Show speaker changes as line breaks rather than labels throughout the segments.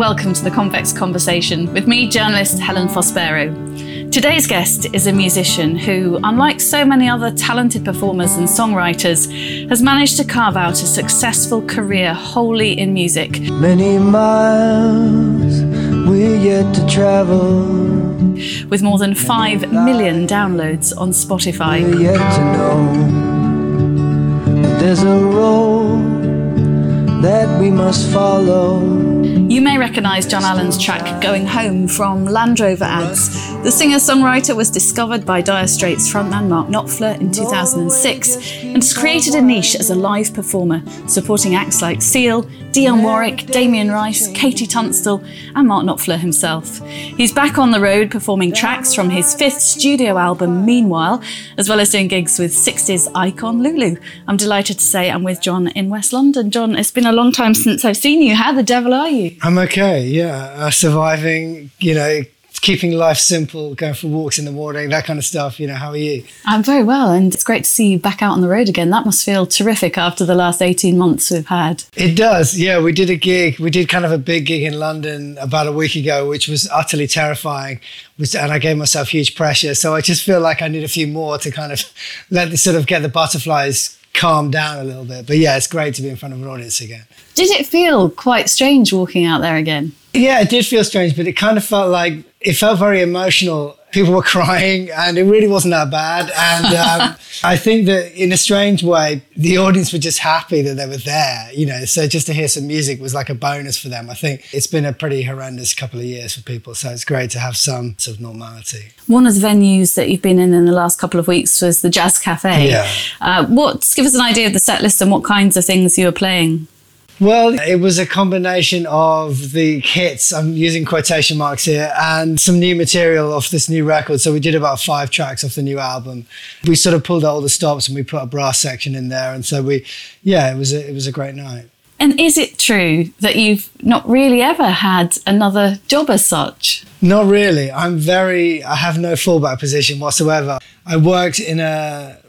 welcome to the Convex Conversation with me, journalist Helen Fospero. Today's guest is a musician who, unlike so many other talented performers and songwriters, has managed to carve out a successful career wholly in music.
Many miles we're yet to travel.
With more than 5 million downloads on Spotify.
We're yet to know. There's a road that we must follow.
You may recognise Jon Allen's track Going Home from Land Rover ads. The singer songwriter was discovered by Dire Straits frontman Mark Knopfler in 2006 and has created a niche as a live performer, supporting acts like Seal, Dionne Warwick, Damien Rice, KT Tunstall, and Mark Knopfler himself. He's back on the road performing tracks from his fifth studio album, Meanwhile, as well as doing gigs with 60s icon Lulu. I'm delighted to say I'm with Jon in West London. Jon, it's been a long time since I've seen you. How the devil are you?
I'm okay, yeah. Uh, surviving, you know, keeping life simple, going for walks in the morning, that kind of stuff. You know, how are you?
I'm very well, and it's great to see you back out on the road again. That must feel terrific after the last 18 months we've had.
It does, yeah. We did a gig, we did kind of a big gig in London about a week ago, which was utterly terrifying. And I gave myself huge pressure. So I just feel like I need a few more to kind of let the sort of get the butterflies calm down a little bit. But yeah, it's great to be in front of an audience again.
Did it feel quite strange walking out there again?
Yeah, it did feel strange, but it kind of felt like it felt very emotional. People were crying, and it really wasn't that bad. And um, I think that in a strange way, the audience were just happy that they were there. You know, so just to hear some music was like a bonus for them. I think it's been a pretty horrendous couple of years for people, so it's great to have some sort of normality.
One of the venues that you've been in in the last couple of weeks was the Jazz Cafe.
Yeah.
Uh, what? Give us an idea of the set list and what kinds of things you were playing.
Well, it was a combination of the hits, I'm using quotation marks here, and some new material off this new record. So we did about five tracks off the new album. We sort of pulled out all the stops and we put a brass section in there. And so we, yeah, it was a, it was a great night.
And is it true that you've not really ever had another job as such?
Not really. I'm very, I have no fallback position whatsoever. I worked in a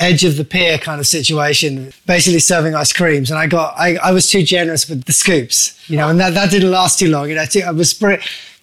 edge of the pier kind of situation, basically serving ice creams. And I got, I, I was too generous with the scoops, you know, and that, that didn't last too long. You know, I was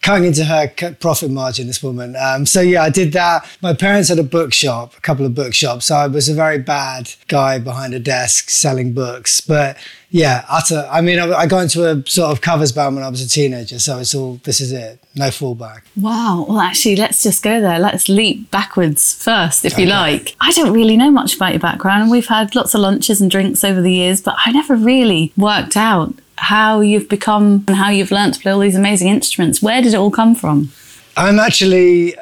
cutting into her profit margin, this woman. Um, so yeah, I did that. My parents had a bookshop, a couple of bookshops. So I was a very bad guy behind a desk selling books. But yeah, utter. I mean, I, I got into a sort of covers band when I was a teenager. So it's all, this is it. No fallback.
Wow. Well, actually, let's just go there. Let's leap backwards first, if okay. you like. I don't really know much about your background. We've had lots of lunches and drinks over the years, but I never really worked out how you've become and how you've learned to play all these amazing instruments. Where did it all come from?
I'm actually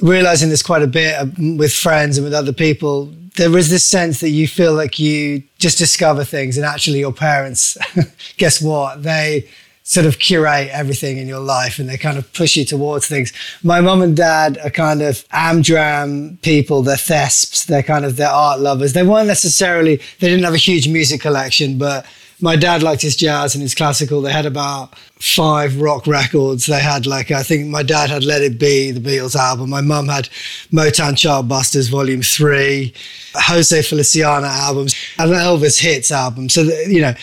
realizing this quite a bit uh, with friends and with other people. There is this sense that you feel like you just discover things, and actually, your parents, guess what? They sort of curate everything in your life and they kind of push you towards things. My mum and dad are kind of amdram people. They're thesps. They're kind of, they're art lovers. They weren't necessarily, they didn't have a huge music collection, but my dad liked his jazz and his classical. They had about five rock records. They had like I think my dad had Let It Be, the Beatles album. My mum had Motown Chartbusters Volume Three, Jose Feliciano albums, and Elvis Hits album. So you know,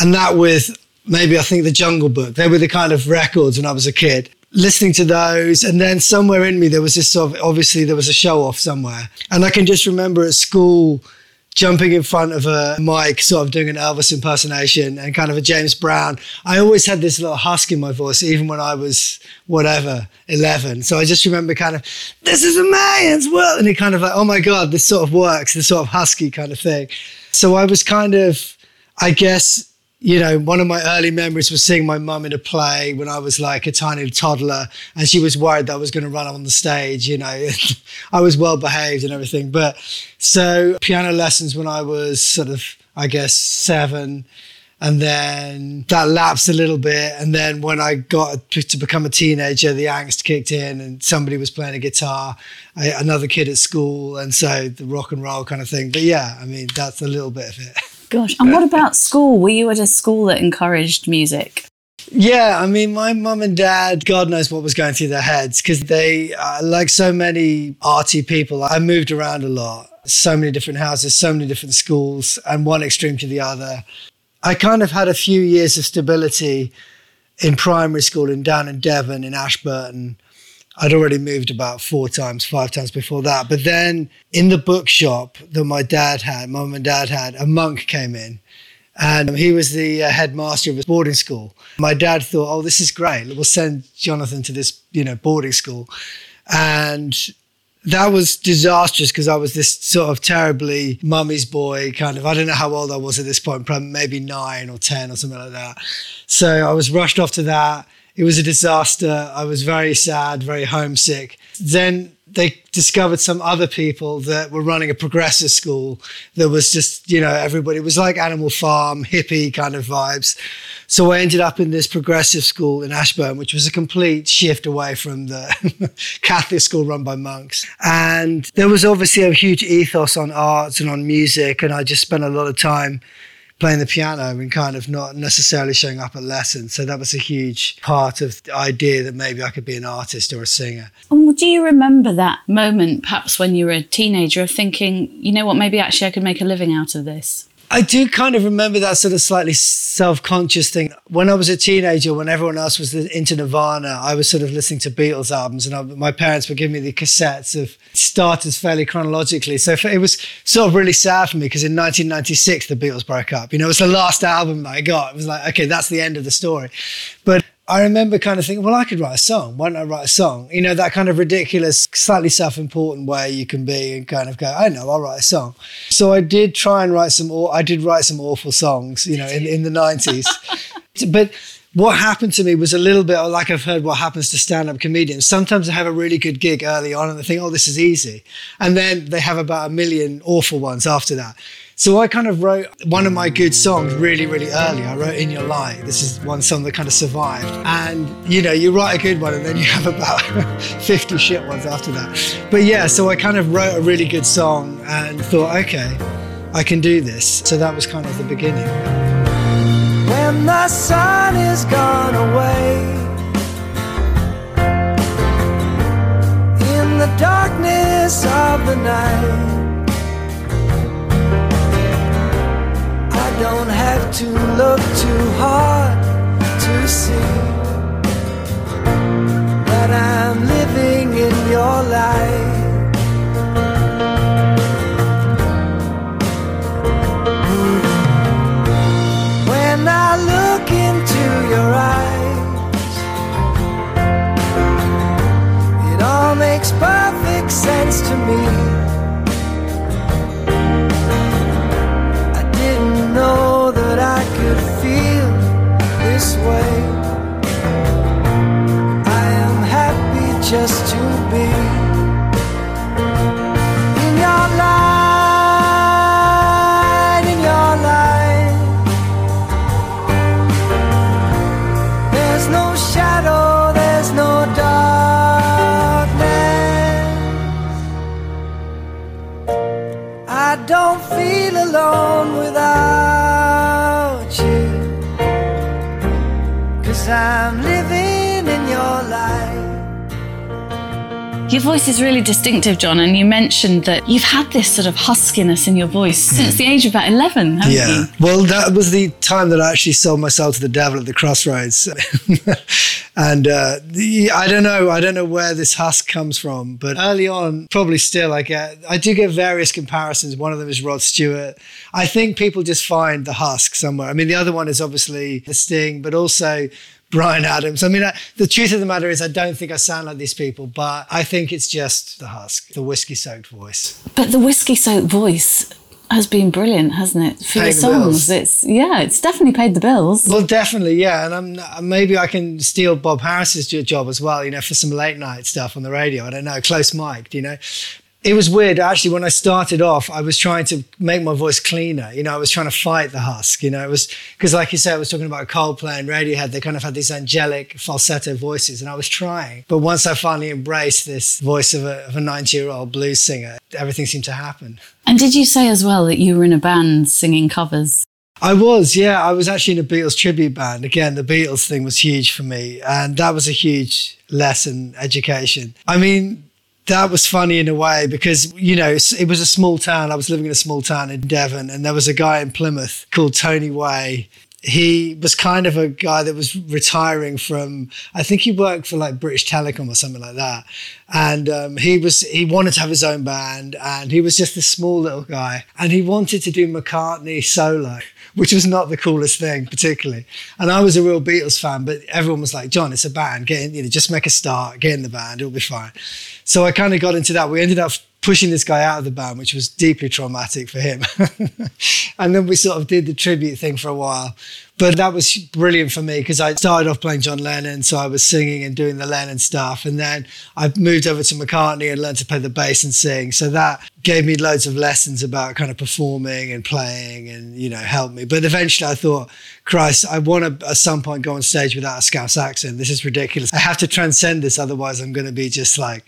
and that with maybe I think the Jungle Book. They were the kind of records when I was a kid. Listening to those, and then somewhere in me there was this sort of obviously there was a show off somewhere, and I can just remember at school jumping in front of a mic, sort of doing an Elvis impersonation and kind of a James Brown. I always had this little husk in my voice, even when I was whatever, 11. So I just remember kind of, this is a man's world. And it kind of like, oh my God, this sort of works, this sort of husky kind of thing. So I was kind of, I guess, you know, one of my early memories was seeing my mum in a play when I was like a tiny toddler, and she was worried that I was going to run on the stage. You know, I was well behaved and everything. But so piano lessons when I was sort of, I guess, seven. And then that lapsed a little bit. And then when I got to become a teenager, the angst kicked in and somebody was playing a guitar, another kid at school. And so the rock and roll kind of thing. But yeah, I mean, that's a little bit of it.
Gosh. And what about school? Were you at a school that encouraged music?
Yeah, I mean, my mum and dad, God knows what was going through their heads because they, uh, like so many arty people, I moved around a lot. So many different houses, so many different schools, and one extreme to the other. I kind of had a few years of stability in primary school in down in Devon in Ashburton. I'd already moved about four times, five times before that. But then in the bookshop that my dad had, mum and dad had, a monk came in and he was the uh, headmaster of a boarding school. My dad thought, oh, this is great. We'll send Jonathan to this, you know, boarding school. And that was disastrous because I was this sort of terribly mummy's boy kind of. I don't know how old I was at this point, probably maybe nine or 10 or something like that. So I was rushed off to that. It was a disaster. I was very sad, very homesick. Then they discovered some other people that were running a progressive school that was just, you know, everybody it was like Animal Farm, hippie kind of vibes. So I ended up in this progressive school in Ashburton, which was a complete shift away from the Catholic school run by monks. And there was obviously a huge ethos on arts and on music. And I just spent a lot of time playing the piano and kind of not necessarily showing up at lessons. So that was a huge part of the idea that maybe I could be an artist or a singer.
And do you remember that moment, perhaps when you were a teenager, of thinking, you know what, maybe actually I could make a living out of this?
I do kind of remember that sort of slightly self-conscious thing. When I was a teenager, when everyone else was into Nirvana, I was sort of listening to Beatles albums, and I, my parents would give me the cassettes of starters fairly chronologically. So it was sort of really sad for me because in 1996 the Beatles broke up. You know, it was the last album that I got. It was like, okay, that's the end of the story. But I remember kind of thinking, well, I could write a song. Why don't I write a song? You know, that kind of ridiculous, slightly self important way you can be and kind of go, I know, I'll write a song. So I did try and write some, I did write some awful songs, you know, in, in the 90s. but what happened to me was a little bit like I've heard what happens to stand up comedians. Sometimes they have a really good gig early on and they think, oh, this is easy. And then they have about a million awful ones after that. So I kind of wrote one of my good songs really, really early. I wrote In Your Light. This is one song that kind of survived. And, you know, you write a good one and then you have about 50 shit ones after that. But yeah, so I kind of wrote a really good song and thought, okay, I can do this. So that was kind of the beginning.
When the sun is gone away in the darkness of the night I don't have to look too hard to see that I'm living in your life.
Is really distinctive, Jon, and you mentioned that you've had this sort of huskiness in your voice since the age of about 11, haven't
yeah.
you?
Well, that was the time that I actually sold myself to the devil at the crossroads. and uh, the, I don't know, I don't know where this husk comes from, but early on, probably still, I get, I do get various comparisons. One of them is Rod Stewart. I think people just find the husk somewhere. I mean, the other one is obviously the Sting, but also Bryan Adams. I mean, I, the truth of the matter is, I don't think I sound like these people, but I think it's just the husk, the whiskey soaked voice.
But the whiskey soaked voice has been brilliant, hasn't it? For your songs, it's yeah, it's definitely paid the bills.
Well, definitely, yeah. And I'm maybe I can steal Bob Harris's job as well, you know, for some late night stuff on the radio. I don't know, close mic, do you know it was weird actually when i started off i was trying to make my voice cleaner you know i was trying to fight the husk you know it was because like you said i was talking about coldplay and radiohead they kind of had these angelic falsetto voices and i was trying but once i finally embraced this voice of a, of a 90 year old blues singer everything seemed to happen
and did you say as well that you were in a band singing covers
I was, yeah. I was actually in a Beatles tribute band. Again, the Beatles thing was huge for me. And that was a huge lesson, education. I mean, that was funny in a way because you know it was a small town. I was living in a small town in Devon, and there was a guy in Plymouth called Tony Way. He was kind of a guy that was retiring from i think he worked for like british telecom or something like that. And um, he was he wanted to have his own band and he was just a small little guy and he wanted to do mccartney solo which was not the coolest thing particularly. And i was a real beatles fan but everyone was like jon it's a band. Get in you know just make a start. Get in the band. It'll be fine. So i kind of got into that. We ended up pushing this guy out of the band, which was deeply traumatic for him. and then we sort of did the tribute thing for a while. But that was brilliant for me because I started off playing John Lennon, so I was singing and doing the Lennon stuff. And then I moved over to McCartney and learned to play the bass and sing. So that gave me loads of lessons about kind of performing and playing and, you know, helped me. But eventually I thought, Christ, I want to at some point go on stage without a Scouse accent. This is ridiculous. I have to transcend this, otherwise I'm going to be just like,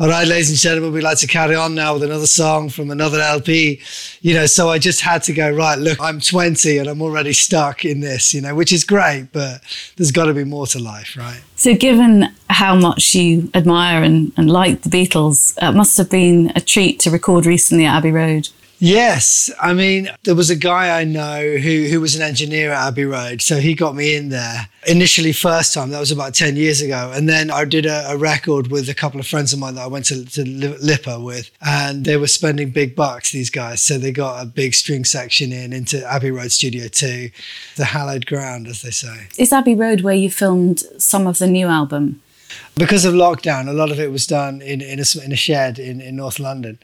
all right, ladies and gentlemen, we'd like to carry on now with another song from another LP. You know, so I just had to go, right, look, I'm 20 and I'm already stuck in this, you know, which is great, but there's got to be more to life, right?
So, given how much you admire and, and like the Beatles, uh, it must have been a treat to record recently at Abbey Road.
Yes, I mean there was a guy I know who who was an engineer at Abbey Road, so he got me in there initially. First time that was about ten years ago, and then I did a, a record with a couple of friends of mine that I went to, to LIPA with, and they were spending big bucks. These guys, so they got a big string section in into Abbey Road Studio Two, the hallowed ground, as they say.
Is Abbey Road where you filmed some of the new album?
Because of lockdown, a lot of it was done in in a, in a shed in, in North London.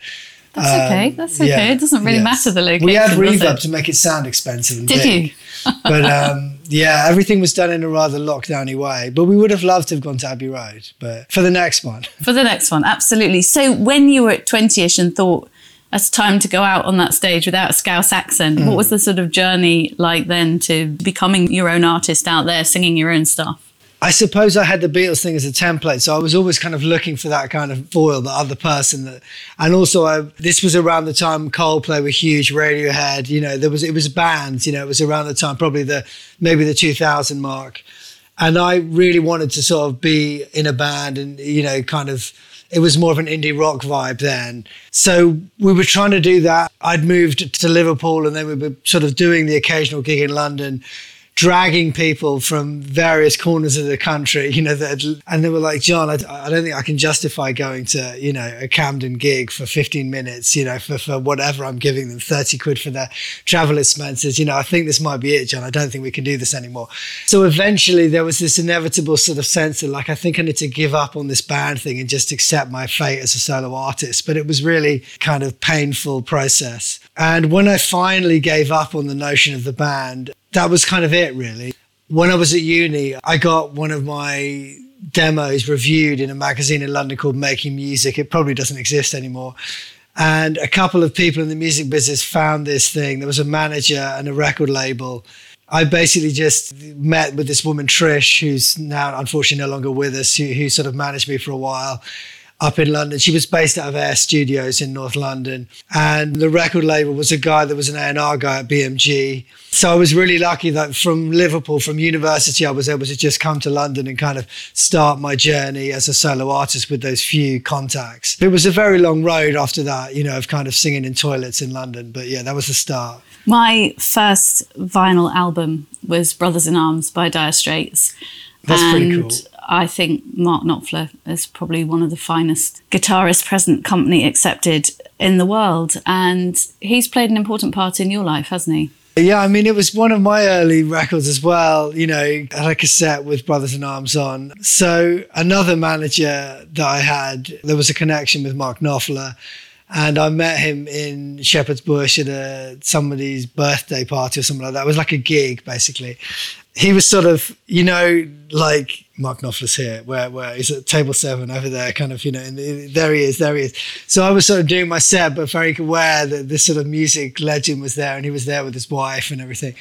That's um, okay. That's okay. Yeah, it doesn't really yes. matter the location.
We had reverb to make it sound expensive and
Did
big.
you?
but um, yeah, everything was done in a rather lockdowny way. But we would have loved to have gone to Abbey Road. But for the next one.
For the next one, absolutely. So when you were at 20ish and thought, it's time to go out on that stage without a Scouse accent. Mm. What was the sort of journey like then to becoming your own artist out there, singing your own stuff?
I suppose I had the Beatles thing as a template, so I was always kind of looking for that kind of foil, the other person. That, and also, I, this was around the time Coldplay were huge, Radiohead. You know, there was it was bands. You know, it was around the time probably the maybe the 2000 mark, and I really wanted to sort of be in a band and you know, kind of. It was more of an indie rock vibe then. So we were trying to do that. I'd moved to Liverpool and then we were sort of doing the occasional gig in London dragging people from various corners of the country, you know, that, and they were like, Jon, I, I, don't think I can justify going to, you know, a Camden gig for 15 minutes, you know, for, for whatever I'm giving them, 30 quid for their travel expenses. You know, I think this might be it, Jon. I don't think we can do this anymore. So eventually there was this inevitable sort of sense of like, I think I need to give up on this band thing and just accept my fate as a solo artist. But it was really kind of painful process. And when I finally gave up on the notion of the band, that was kind of it, really. When I was at uni, I got one of my demos reviewed in a magazine in London called Making Music. It probably doesn't exist anymore. And a couple of people in the music business found this thing. There was a manager and a record label. I basically just met with this woman, Trish, who's now unfortunately no longer with us, who, who sort of managed me for a while up in London. She was based out of Air Studios in North London. And the record label was a guy that was an A&R guy at BMG. So I was really lucky that from Liverpool, from university, I was able to just come to London and kind of start my journey as a solo artist with those few contacts. It was a very long road after that, you know, of kind of singing in toilets in London. But yeah, that was the start.
My first vinyl album was Brothers in Arms by Dire Straits.
That's and pretty cool.
I think Mark Knopfler is probably one of the finest guitarists present, company accepted in the world. And he's played an important part in your life, hasn't he?
Yeah, I mean, it was one of my early records as well. You know, had a cassette with Brothers in Arms on. So, another manager that I had, there was a connection with Mark Knopfler. And I met him in Shepherd's Bush at a, somebody's birthday party or something like that. It was like a gig, basically he was sort of, you know, like Mark Knopfler's here, where where he's at table seven over there, kind of, you know, and uh, there he is, there he is. So I was sort of doing my set, but very aware that this sort of music legend was there, and he was there with his wife and everything.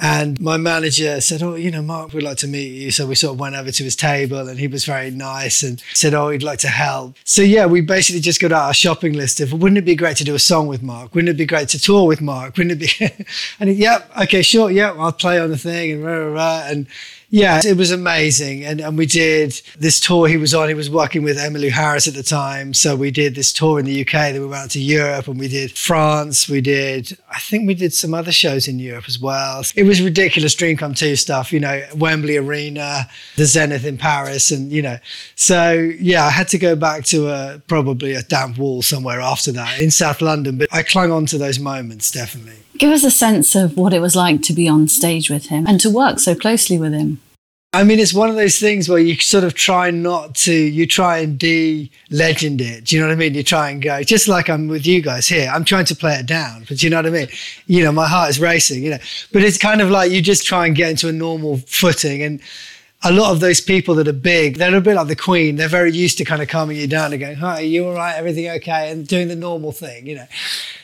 And my manager said, Oh, you know, Mark, we'd like to meet you. So we sort of went over to his table and he was very nice and said, Oh, he'd like to help. So yeah, we basically just got out our shopping list of wouldn't it be great to do a song with Mark? Wouldn't it be great to tour with Mark? Wouldn't it be? and he, yeah, okay, sure, yeah, I'll play on the thing and rah, rah, rah. And Yeah, it was amazing. And, and we did this tour he was on. He was working with Emmylou Harris at the time. So we did this tour in the UK. Then we went out to Europe and we did France. We did, I think we did some other shows in Europe as well. It was ridiculous dream come true stuff, you know, Wembley Arena, the Zenith in Paris. And, you know, so yeah, I had to go back to a, probably a damp wall somewhere after that in South London. But I clung on to those moments, definitely.
Give us a sense of what it was like to be on stage with him and to work so closely with him.
I mean, it's one of those things where you sort of try not to, you try and de legend it. Do you know what I mean? You try and go, just like I'm with you guys here, I'm trying to play it down, but do you know what I mean? You know, my heart is racing, you know, but it's kind of like you just try and get into a normal footing. And a lot of those people that are big, they're a bit like the Queen. They're very used to kind of calming you down and going, "Hi, you all right? Everything okay?" and doing the normal thing, you know.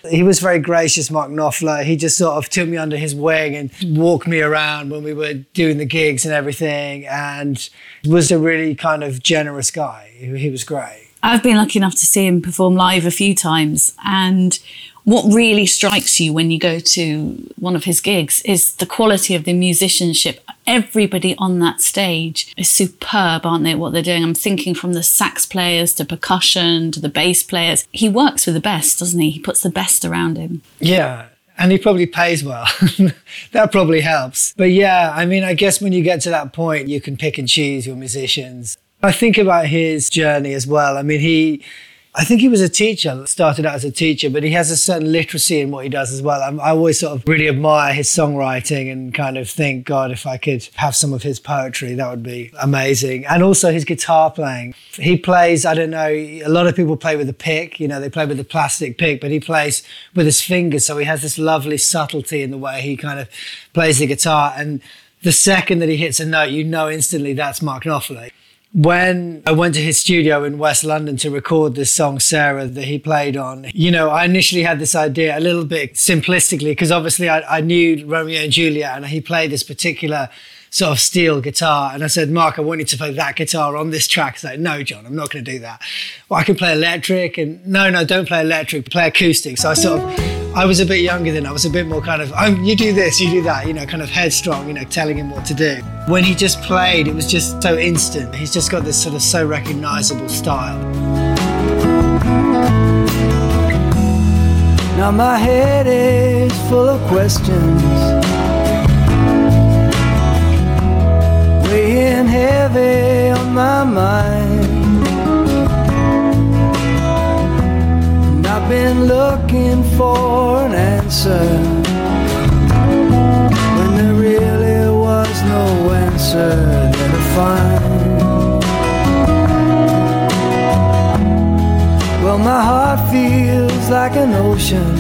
He was very gracious, Mark Knopfler. He just sort of took me under his wing and walked me around when we were doing the gigs and everything, and was a really kind of generous guy. He was great.
I've been lucky enough to see him perform live a few times, and what really strikes you when you go to one of his gigs is the quality of the musicianship. Everybody on that stage is superb, aren't they? What they're doing. I'm thinking from the sax players to percussion to the bass players. He works with the best, doesn't he? He puts the best around him.
Yeah. And he probably pays well. that probably helps. But yeah, I mean, I guess when you get to that point, you can pick and choose your musicians. I think about his journey as well. I mean, he I think he was a teacher, started out as a teacher, but he has a certain literacy in what he does as well. I'm, i always sort of really admire his songwriting and kind of think, God, if I could have some of his poetry, that would be amazing. And also his guitar playing. He plays, I don't know, a lot of people play with a pick, you know, they play with a plastic pick, but he plays with his fingers. So he has this lovely subtlety in the way he kind of plays the guitar. And the second that he hits a note, you know instantly that's Mark Knopfler when I went to his studio in West London to record this song, Sarah, that he played on, you know, I initially had this idea a little bit simplistically because obviously I, I, knew Romeo and Juliet and he played this particular sort of steel guitar. And I said, Mark, I want you to play that guitar on this track. He's like, no, Jon, I'm not going to do that. Well, I can play electric. And no, no, don't play electric, play acoustic. So I sort of, I was a bit younger then. I was a bit more kind of, oh, you do this, you do that, you know, kind of headstrong, you know, telling him what to do. When he just played, it was just so instant. He's just got this sort of so recognizable style.
Now my head is full of questions heavy on my mind. And I've been looking for an answer when there really was no answer there to find. Well, my heart feels like an ocean.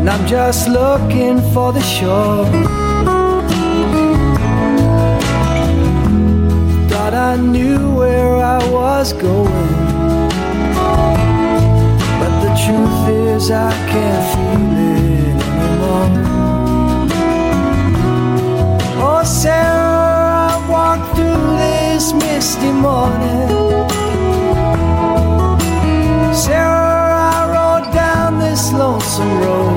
And I'm just looking for the shore. I knew where I was going. But the truth is, I can't feel it anymore. Oh, Sarah, I walked through this misty morning. Sarah, I rode down this lonesome road.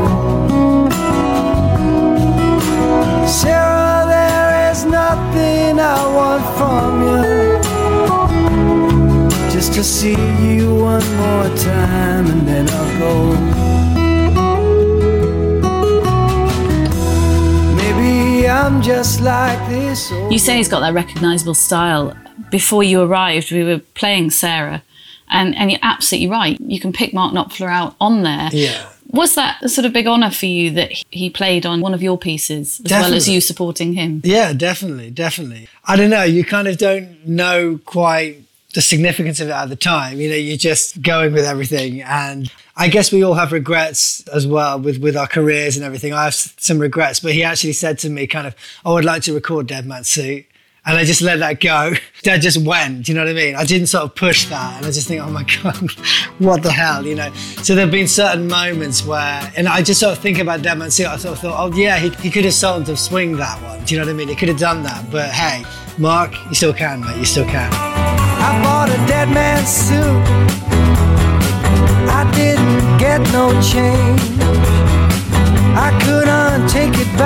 To see you one more time and then I'll go. Maybe I'm just like this.
You say he's got that recognizable style. Before you arrived, we were playing Sarah, and, and you're absolutely right. You can pick Mark Knopfler out on there.
Yeah.
Was that a sort of big honour for you that he played on one of your pieces as definitely. well as you supporting him?
Yeah, definitely, definitely. I don't know. You kind of don't know quite the significance of it at the time. You know, you're just going with everything. And I guess we all have regrets as well with, with our careers and everything. I have some regrets, but he actually said to me kind of, oh, I'd like to record Dead Man's Suit. And I just let that go. That just went, do you know what I mean? I didn't sort of push that. And I just think, oh my God, what the hell, you know? So there have been certain moments where, and I just sort of think about Dead Man's Suit. I sort of thought, oh yeah, he, he could have sort to swing that one. Do you know what I mean? He could have done that. But hey, Mark, you still can, mate. You still can.
I bought a dead man's suit. I didn't get no change. I couldn't take it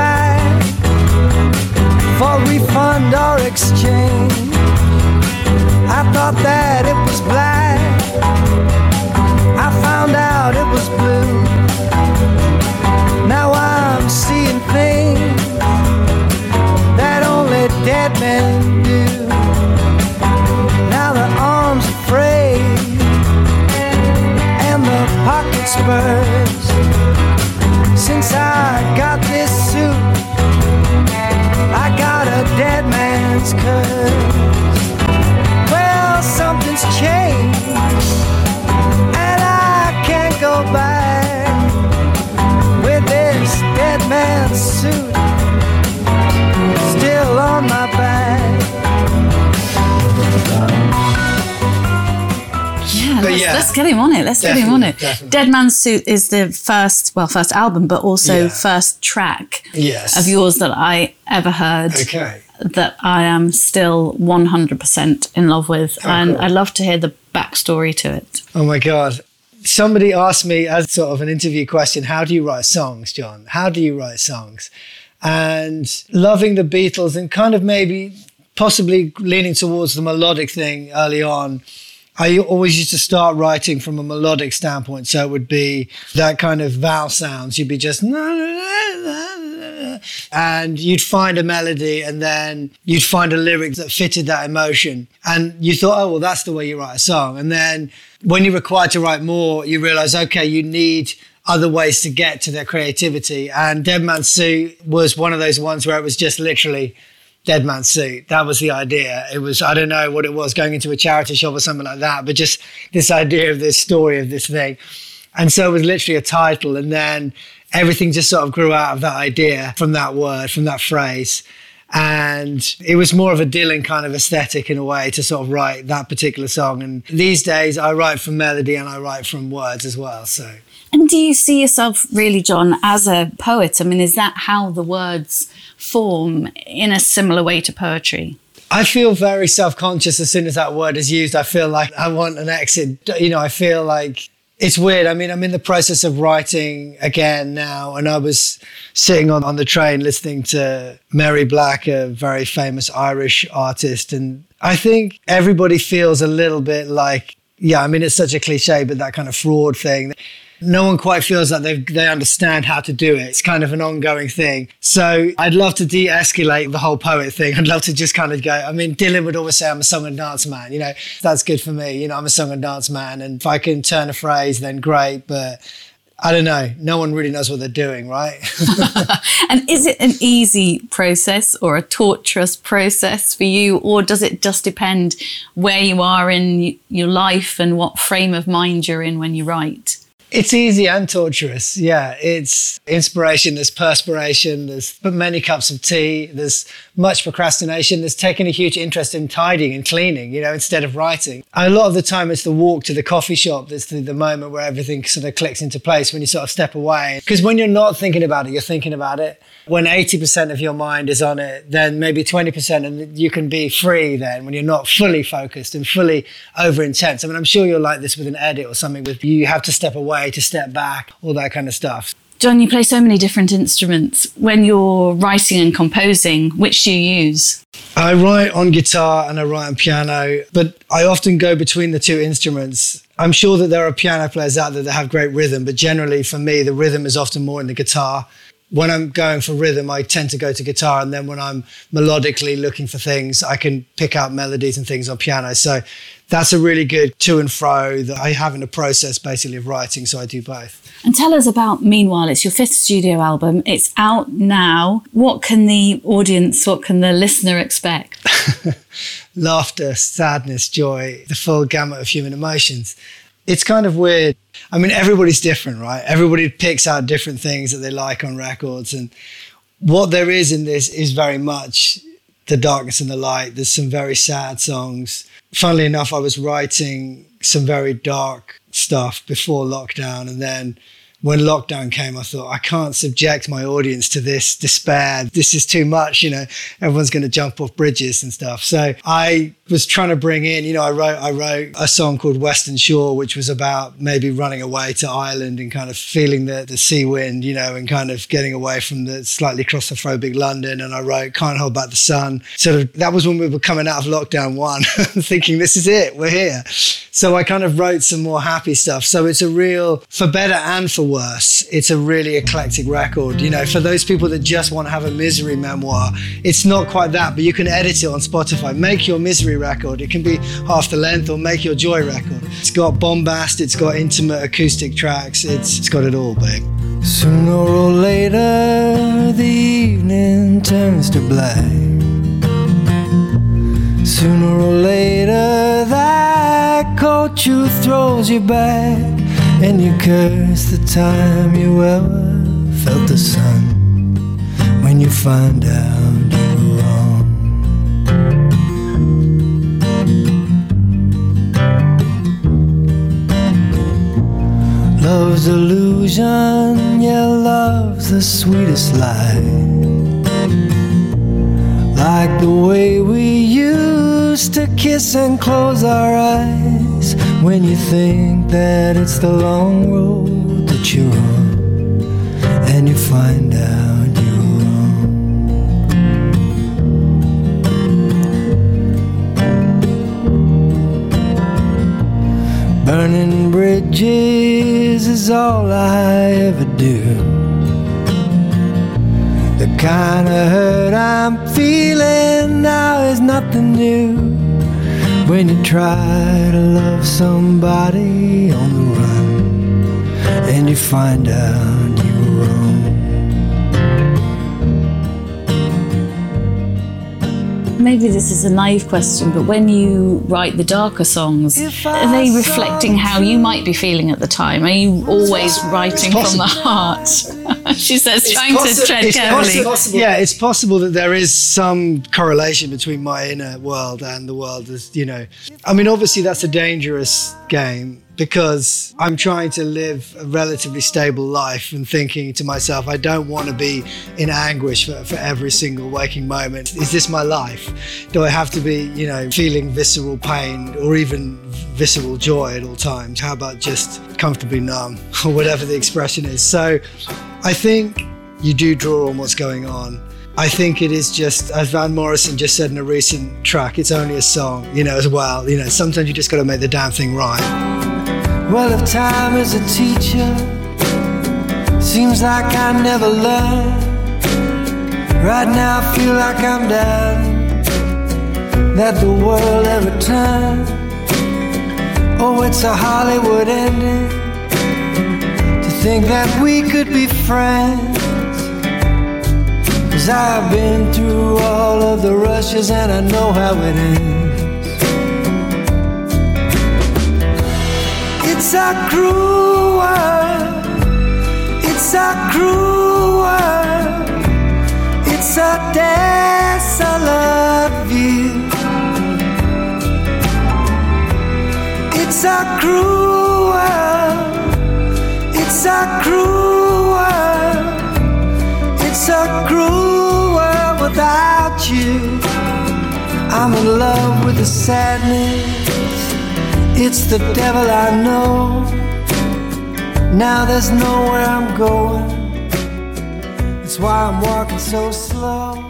let's, get him on it. Let's get him on it.
Definitely, definitely.
Dead Man's Suit is the first, well, first album, but also
Yeah.
first track
Yes.
of yours that I ever heard.
Okay.
That I am still 100% in love with. Oh, and
Oh, cool.
I'd love to hear the backstory to it.
Oh my God. Somebody asked me as sort of an interview question, how do you write songs, Jon? How do you write songs? And loving the Beatles and kind of maybe possibly leaning towards the melodic thing early on. I always used to start writing from a melodic standpoint. So it would be that kind of vowel sounds. You'd be just, and you'd find a melody and then you'd find a lyric that fitted that emotion. And you thought, oh, well, that's the way you write a song. And then when you're required to write more, you realize, okay, you need other ways to get to their creativity. And Dead Man's Suit was one of those ones where it was just literally Dead Man's Suit. That was the idea. It was, I don't know what it was, going into a charity shop or something like that, but just this idea of this story of this thing. And so it was literally a title. And then everything just sort of grew out of that idea from that word, from that phrase. And it was more of a Dylan kind of aesthetic in a way to sort of write that particular song. And these days I write from melody and I write from words as well. So
And do you see yourself really, Jon, as a poet? I mean, is that how the words form in a similar way to poetry?
I feel very self conscious as soon as that word is used. I feel like I want an exit. You know, I feel like it's weird. I mean, I'm in the process of writing again now, and I was sitting on, on the train listening to Mary Black, a very famous Irish artist. And I think everybody feels a little bit like, yeah, I mean, it's such a cliche, but that kind of fraud thing. No one quite feels like they they understand how to do it. It's kind of an ongoing thing. So I'd love to de-escalate the whole poet thing. I'd love to just kind of go. I mean, Dylan would always say, "I'm a song and dance man." You know, that's good for me. You know, I'm a song and dance man, and if I can turn a phrase, then great. But I don't know. No one really knows what they're doing, right?
And is it an easy process or a torturous process for you, or does it just depend where you are in your life and what frame of mind you're in when you write?
It's easy and torturous. Yeah, it's inspiration. There's perspiration. There's many cups of tea. There's much procrastination. There's taking a huge interest in tidying and cleaning, you know, instead of writing. And A lot of the time, it's the walk to the coffee shop that's the, the moment where everything sort of clicks into place when you sort of step away. Because when you're not thinking about it, you're thinking about it. When 80% of your mind is on it, then maybe 20%, and you can be free then when you're not fully focused and fully over intense. I mean, I'm sure you're like this with an edit or something with you have to step away, to step back, all that kind of stuff.
Jon, you play so many different instruments. When you're writing and composing, which do you use?
I write on guitar and I write on piano, but I often go between the two instruments. I'm sure that there are piano players out there that have great rhythm, but generally for me, the rhythm is often more in the guitar. When I'm going for rhythm, I tend to go to guitar. And then when I'm melodically looking for things, I can pick out melodies and things on piano. So that's a really good to and fro that I have in the process basically of writing. So I do both.
And tell us about Meanwhile. It's your fifth studio album. It's out now. What can the audience, what can the listener expect?
laughter, sadness, joy, the full gamut of human emotions. It's kind of weird. I mean, everybody's different, right? Everybody picks out different things that they like on records. And what there is in this is very much the darkness and the light. There's some very sad songs. Funnily enough, I was writing some very dark stuff before lockdown. And then when lockdown came, I thought, I can't subject my audience to this despair. This is too much, you know, everyone's going to jump off bridges and stuff. So I was trying to bring in, you know, I wrote, I wrote a song called Western Shore, which was about maybe running away to Ireland and kind of feeling the, the sea wind, you know, and kind of getting away from the slightly claustrophobic London. And I wrote Can't Hold Back the Sun. Sort of, that was when we were coming out of lockdown one, thinking this is it, we're here. So I kind of wrote some more happy stuff. So it's a real, for better and for worse, it's a really eclectic record. You know, for those people that just want to have a misery memoir, it's not quite that, but you can edit it on Spotify. Make your misery record. It can be half the length or make your joy record. It's got bombast, it's got intimate acoustic tracks, it's, it's got it all, babe.
Sooner or later, the evening turns to black. Sooner or later, that cold truth throws you back, and you curse the time you ever felt the sun. When you find out you're wrong. Love's illusion, yeah, love's the sweetest lie. Like the way we used to kiss and close our eyes when you think that it's the long road that you're on, and you find out you're wrong. Burning bridges is all I ever do. The kind of hurt I'm feeling now is nothing new. When you try to love somebody on the run and you find out
Maybe this is a naive question, but when you write the darker songs, are they reflecting how you might be feeling at the time? Are you always writing from the heart? she says, trying to tread
it's
carefully.
possi- yeah, it's possible that there is some correlation between my inner world and the world. As you know, I mean, obviously that's a dangerous game because I'm trying to live a relatively stable life and thinking to myself, I don't want to be in anguish for, for every single waking moment. Is this my life? Do I have to be, you know, feeling visceral pain or even visceral joy at all times? How about just comfortably numb or whatever the expression is? So I think you do draw on what's going on. I think it is just, as Van Morrison just said in a recent track, it's only a song, you know, as well. You know, sometimes you just got to make the damn thing right.
Well, if time is a teacher, seems like I never learn. Right now, I feel like I'm down, that the world ever turned. Oh, it's a Hollywood ending to think that we could be friends. Cause I've been through all of the rushes and I know how it ends. It's a cruel world. It's a cruel world. It's a desolate view. It's a cruel world. It's a cruel world. It's a cruel world without you. I'm in love with the sadness. It's the devil I know. Now there's nowhere I'm going. That's why I'm walking so slow.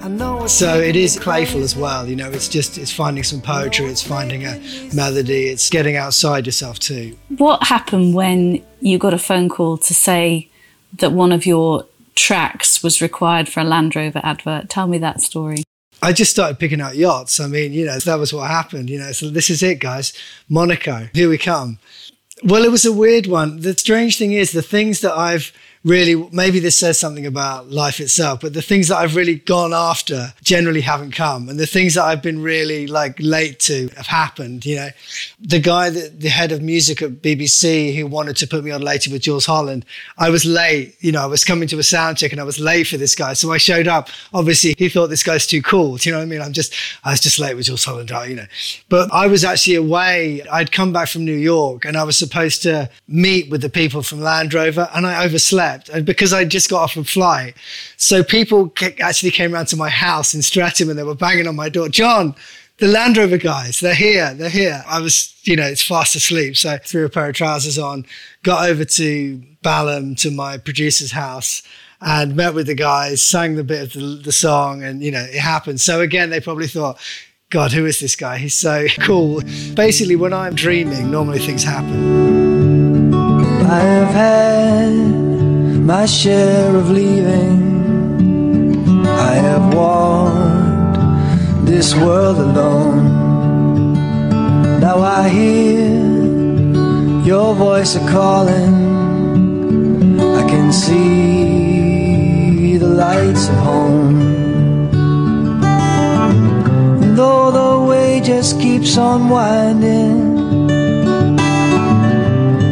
I know
So it is playful as well. You know, it's just, it's finding some poetry, it's finding a melody, it's getting outside yourself too.
What happened when you got a phone call to say that one of your tracks was required for a Land Rover advert? Tell me that story.
I just started picking out yachts. I mean, you know, that was what happened. You know, so this is it, guys. Monaco, here we come. Well, it was a weird one. The strange thing is, the things that I've really, maybe this says something about life itself, but the things that I've really gone after generally haven't come. And the things that I've been really like late to have happened. You know, the guy that the head of music at BBC who wanted to put me on later with Jools Holland, I was late. You know, I was coming to a sound check and I was late for this guy. So I showed up. Obviously, he thought this guy's too cool. Do you know what I mean? I'm just, I was just late with Jools Holland, you know. But I was actually away. I'd come back from New York and I was supposed to meet with the people from Land Rover and I overslept and because I just got off a flight. So people actually came around to my house in Streatham and they were banging on my door. Jon, the Land Rover guys, they're here, they're here. I was, you know, it's fast asleep. So I threw a pair of trousers on, got over to Balham to my producer's house and met with the guys, sang the bit of the, the song and, you know, it happened. So again, they probably thought, God, who is this guy? He's so cool. Basically, when I'm dreaming, normally things happen.
I have had my share of leaving. I have walked this world alone. Now I hear your voice a calling. I can see the lights of home. And though the way just keeps on winding.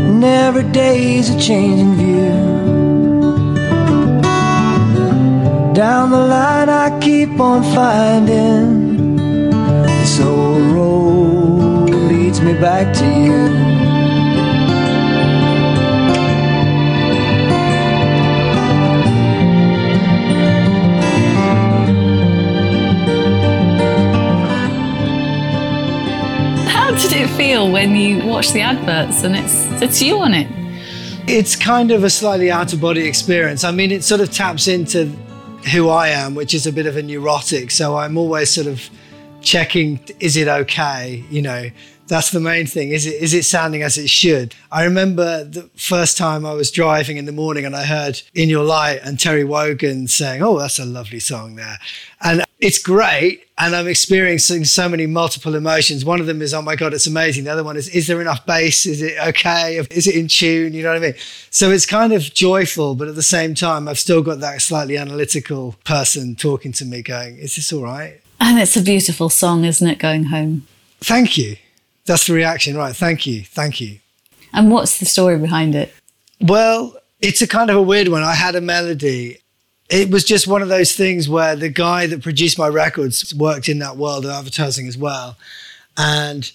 And every day's a changing view. Down the line I keep on finding This old road leads me back to you
How did it feel when you watch the adverts and it's it's you on it?
It's kind of a slightly out of body experience. I mean, it sort of taps into who I am, which is a bit of a neurotic. So I'm always sort of checking, is it okay? You know, that's the main thing. Is it is it sounding as it should? I remember the first time I was driving in the morning and I heard In Your Light and Terry Wogan saying, Oh, that's a lovely song there. And it's great. And I'm experiencing so many multiple emotions. One of them is, oh my God, it's amazing. The other one is, is there enough bass? Is it okay? Is it in tune? You know what I mean? So it's kind of joyful, but at the same time, I've still got that slightly analytical person talking to me going, is this all right?
And it's a beautiful song, isn't it, going home?
Thank you. That's the reaction, right? Thank you. Thank you.
And what's the story behind it?
Well, it's a kind of a weird one. I had a melody. It was just one of those things where the guy that produced my records worked in that world of advertising as well. And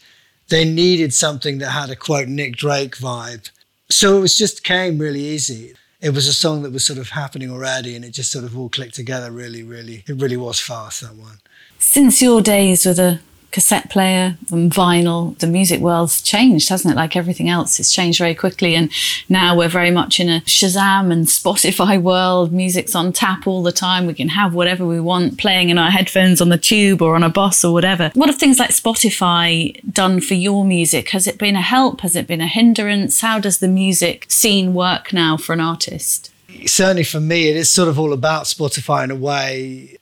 they needed something that had a quote Nick Drake vibe. So it was just came really easy. It was a song that was sort of happening already and it just sort of all clicked together really, really. It really was fast, that one.
Since your days with a cassette player and vinyl, the music world's changed, hasn't it? Like everything else, it's changed very quickly. And now we're very much in a Shazam and Spotify world. Music's on tap all the time. We can have whatever we want playing in our headphones on the tube or on a bus or whatever. What have things like Spotify done for your music? Has it been a help? Has it been a hindrance? How does the music scene work now for an artist?
Certainly for me, it is sort of all about Spotify in a way.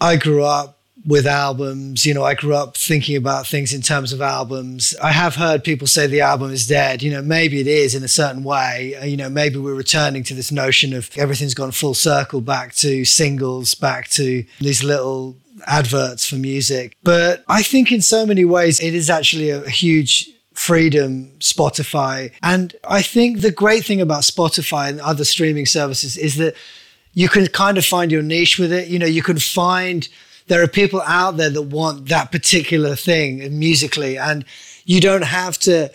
I grew up with albums. You know, I grew up thinking about things in terms of albums. I have heard people say the album is dead. You know, maybe it is in a certain way. Uh, you know, maybe we're returning to this notion of everything's gone full circle back to singles, back to these little adverts for music. But I think in so many ways, it is actually a huge freedom spotify and i think the great thing about spotify and other streaming services is that you can kind of find your niche with it you know you can find there are people out there that want that particular thing musically, and you don't have to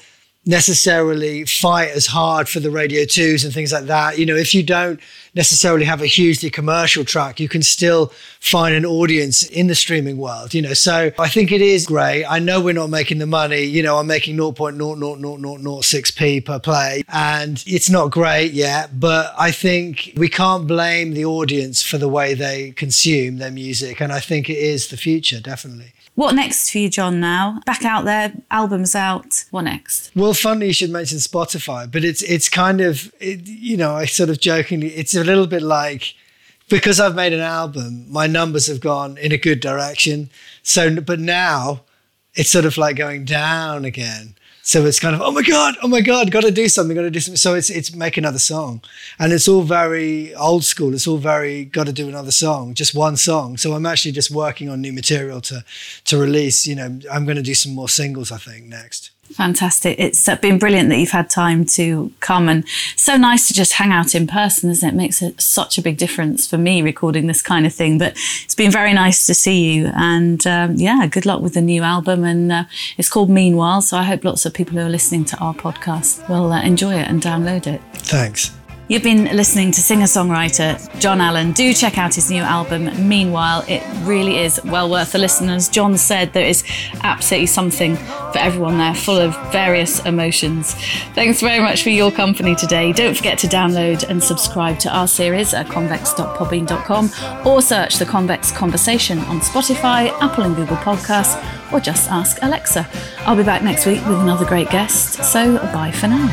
necessarily fight as hard for the radio twos and things like that. You know, if you don't necessarily have a hugely commercial track, you can still find an audience in the streaming world, you know. So I think it is great. I know we're not making the money, you know, I'm making 0.00006p per play and it's not great yet, but I think we can't blame the audience for the way they consume their music. And I think it is the future, definitely.
What next for you, Jon? Now back out there, albums out. What next?
Well, funny you should mention Spotify, but it's it's kind of it, you know I sort of jokingly it's a little bit like because I've made an album, my numbers have gone in a good direction. So, but now it's sort of like going down again. So it's kind of, oh my God, oh my God, got to do something, got to do something. So it's, it's make another song. And it's all very old school. It's all very, got to do another song, just one song. So I'm actually just working on new material to, to release. You know, I'm going to do some more singles, I think, next.
Fantastic. It's been brilliant that you've had time to come and so nice to just hang out in person, isn't it? it makes it such a big difference for me recording this kind of thing. But it's been very nice to see you. And um, yeah, good luck with the new album. And uh, it's called Meanwhile. So I hope lots of people who are listening to our podcast will uh, enjoy it and download it.
Thanks.
You've been listening to singer songwriter Jon Allen. Do check out his new album, Meanwhile. It really is well worth a listen. As Jon said, there is absolutely something for everyone there, full of various emotions. Thanks very much for your company today. Don't forget to download and subscribe to our series at convex.podbean.com or search The Convex Conversation on Spotify, Apple and Google Podcasts, or just ask Alexa. I'll be back next week with another great guest, so bye for now.